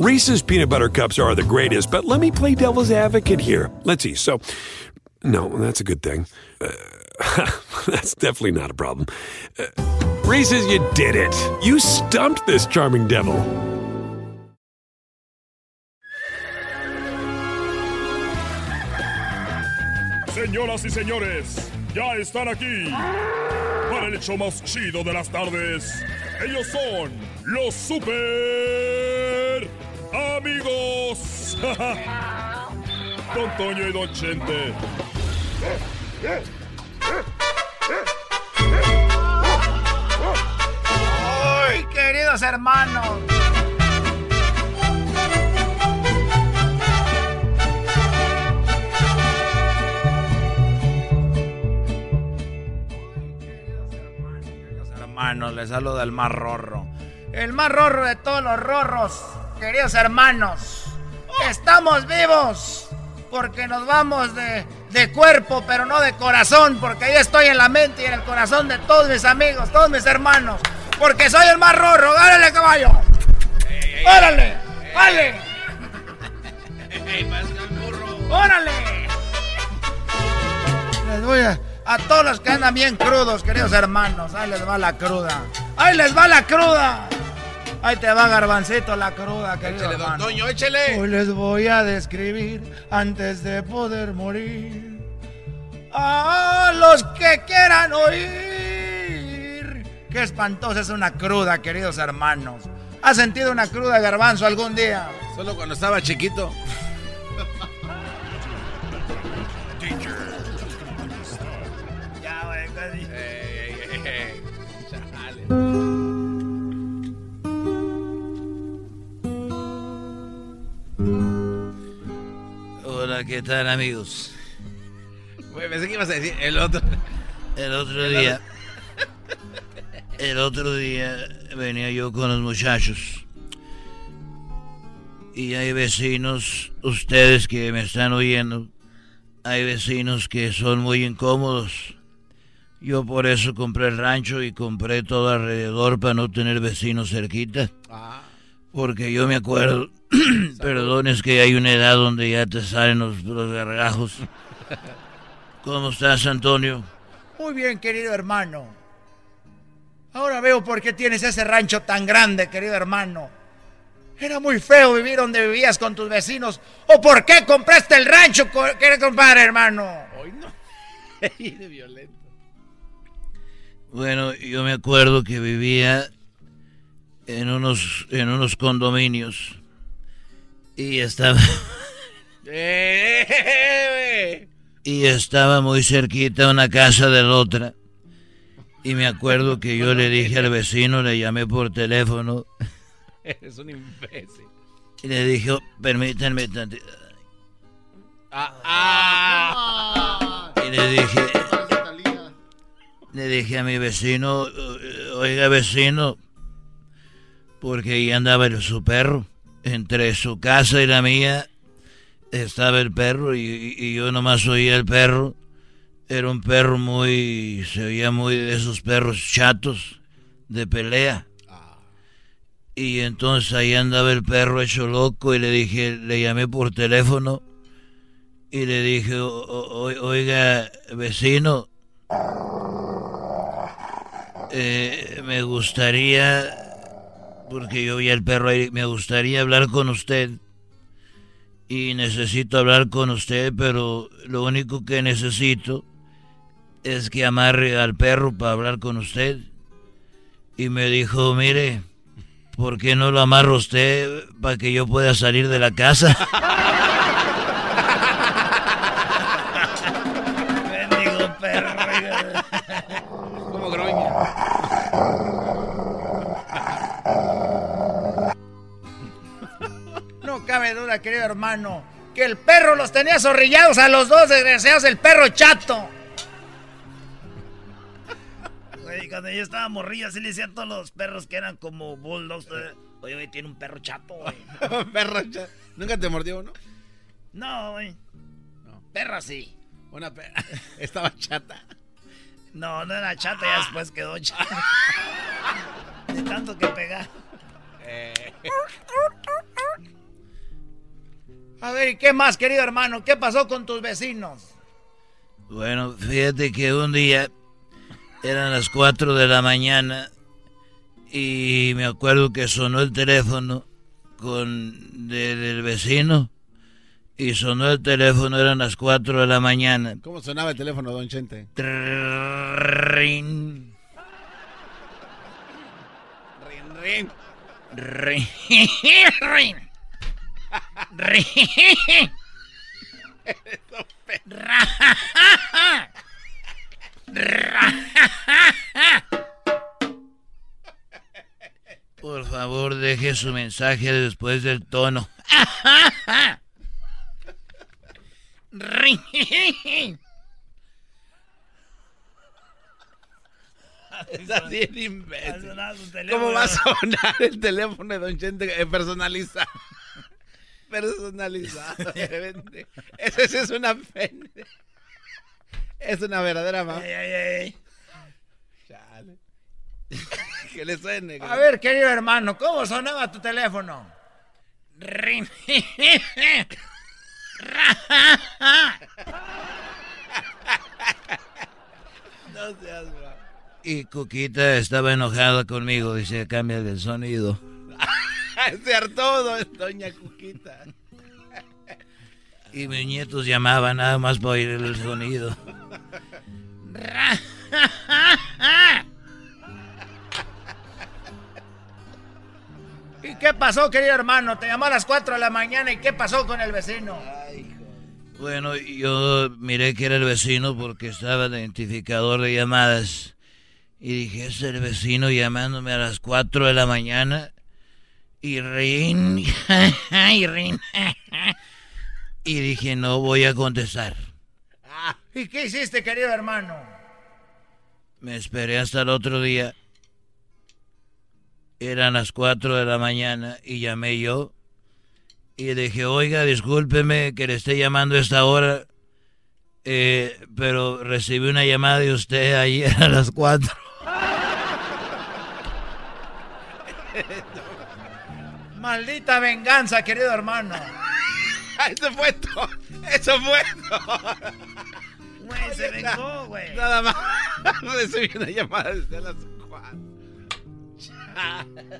Reese's peanut butter cups are the greatest, but let me play devil's advocate here. Let's see. So, no, that's a good thing. Uh, that's definitely not a problem. Uh, Reese's, you did it. You stumped this charming devil. Señoras y señores, ya están aquí para el hecho más chido de las tardes. Ellos son los super. Don Toño y Don Chente. ¡Uy, queridos hermanos! hermanos, les saluda el más rorro. El más rorro de todos los rorros, queridos hermanos. Estamos vivos porque nos vamos de, de, cuerpo, pero no de corazón, porque ahí estoy en la mente y en el corazón de todos mis amigos, todos mis hermanos, porque soy el más rorro. ¡Órale, caballo! ¡Órale! ¡Vale! ¡Órale! Les voy a... A todos los que andan bien crudos, queridos hermanos, ahí les va la cruda. ¡Ahí les va la cruda! Ahí te va garbancito la cruda, querido échele, hermano. Don Toño, échele. Hoy les voy a describir antes de poder morir. A los que quieran oír. Qué espantosa es una cruda, queridos hermanos. ¿Has sentido una cruda garbanzo algún día? Solo cuando estaba chiquito. ya, güey, Hola, ¿qué tal amigos? Güey, pensé que ibas a decir el otro. El otro día, el otro día venía yo con los muchachos y hay vecinos, ustedes que me están oyendo, hay vecinos que son muy incómodos. Yo por eso compré el rancho y compré todo alrededor para no tener vecinos cerquita. Porque yo me acuerdo, perdón, es que hay una edad donde ya te salen los, los gargajos. ¿Cómo estás, Antonio? Muy bien, querido hermano. Ahora veo por qué tienes ese rancho tan grande, querido hermano. Era muy feo vivir donde vivías con tus vecinos. ¿O por qué compraste el rancho, querido compadre, hermano? Hoy no. de violento. Bueno, yo me acuerdo que vivía en unos, en unos condominios y estaba... y estaba muy cerquita una casa de la otra. Y me acuerdo que yo le dije al vecino, le llamé por teléfono. Eres un imbécil. Y le dije, oh, permítanme tantito. Ah, ah. Y le dije, le dije a mi vecino, oiga vecino, porque ahí andaba el, su perro. Entre su casa y la mía estaba el perro y, y, yo nomás oía el perro. Era un perro muy, se oía muy de esos perros chatos de pelea. Y entonces ahí andaba el perro hecho loco y le dije, le llamé por teléfono y le dije, oiga vecino, eh, me gustaría, porque yo vi al perro ahí, me gustaría hablar con usted. Y necesito hablar con usted, pero lo único que necesito es que amarre al perro para hablar con usted. Y me dijo, mire, ¿por qué no lo amarra usted para que yo pueda salir de la casa? querido hermano, que el perro los tenía zorrillados a los dos desgraciados, el perro chato. Güey, cuando yo estaba morrillo, así le decían a todos los perros que eran como bulldogs. eh, Oye, güey, tiene un perro chato, güey. Perro chato. ¿Nunca te mordió uno? No, güey. Perra sí. Una perra. Estaba chata. No, no era chata, ya después quedó chata. De tanto que pegar. A ver, ¿y qué más, querido hermano? ¿Qué pasó con tus vecinos? Bueno, fíjate que un día eran las 4 de la mañana y me acuerdo que sonó el teléfono con de- del vecino y sonó el teléfono, eran las 4 de la mañana. ¿Cómo sonaba el teléfono, don Chente? Rin, rin. rin, rin, rin. Por favor, deje su mensaje después del tono. Estás bien imbécil. ¿Cómo va a sonar el teléfono de Don Chente eh, personalizado? Personalizado. Ese ese es una pende. Es una verdadera mamá. Chale. que le suene. que A le- ver, querido hermano, ¿cómo sonaba tu teléfono? Rin. No seas bravo. Y Coquita estaba enojada conmigo, dice, cambia el sonido. Se hartó, do- doña Cuquita. Y mis nietos llamaban nada más para oír el sonido. ¿Y qué pasó, querido hermano? Te llamó a las 4 de la mañana y ¿qué pasó con el vecino? Bueno, yo miré que era el vecino porque estaba el identificador de llamadas. Y dije, es el vecino llamándome a las 4 de la mañana. Y rin, y rin. Y dije, no voy a contestar. ¿Y qué hiciste, querido hermano? Me esperé hasta el otro día. Eran las 4 de la mañana y llamé yo. Y dije, oiga, discúlpeme que le esté llamando a esta hora. eh, pero recibí una llamada de usted ayer a las 4. Maldita venganza, querido hermano. Eso fue todo. Eso fue todo. Güey, se vengó, güey. Nada más. Recibí una llamada desde las cuatro.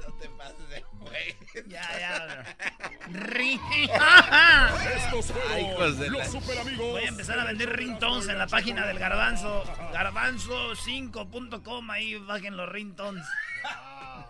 No te pases de güey. Ya, ya. Rin. Estos fueron Ay, los super amigos. Voy a empezar a vender ringtones en la página del Garbanzo. Garbanzo5.com. Ahí bajen los ringtones.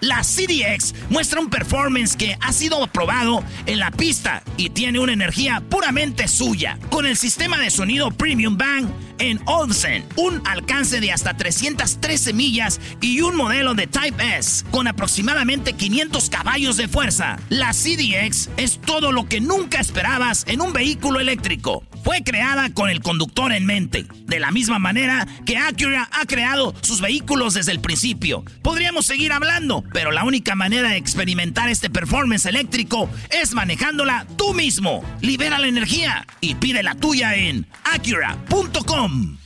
la CDX muestra un performance que ha sido aprobado en la pista y tiene una energía puramente suya. Con el sistema de sonido Premium Bang en Olsen, un alcance de hasta 313 millas y un modelo de Type S con aproximadamente 500 caballos de fuerza. La CDX es todo lo que nunca esperabas en un vehículo eléctrico. Fue creada con el conductor en mente, de la misma manera que Acura ha creado sus vehículos desde el principio. Podríamos seguir hablando, pero la única manera de experimentar este performance eléctrico es manejándola tú mismo. Libera la energía y pide la tuya en acura.com.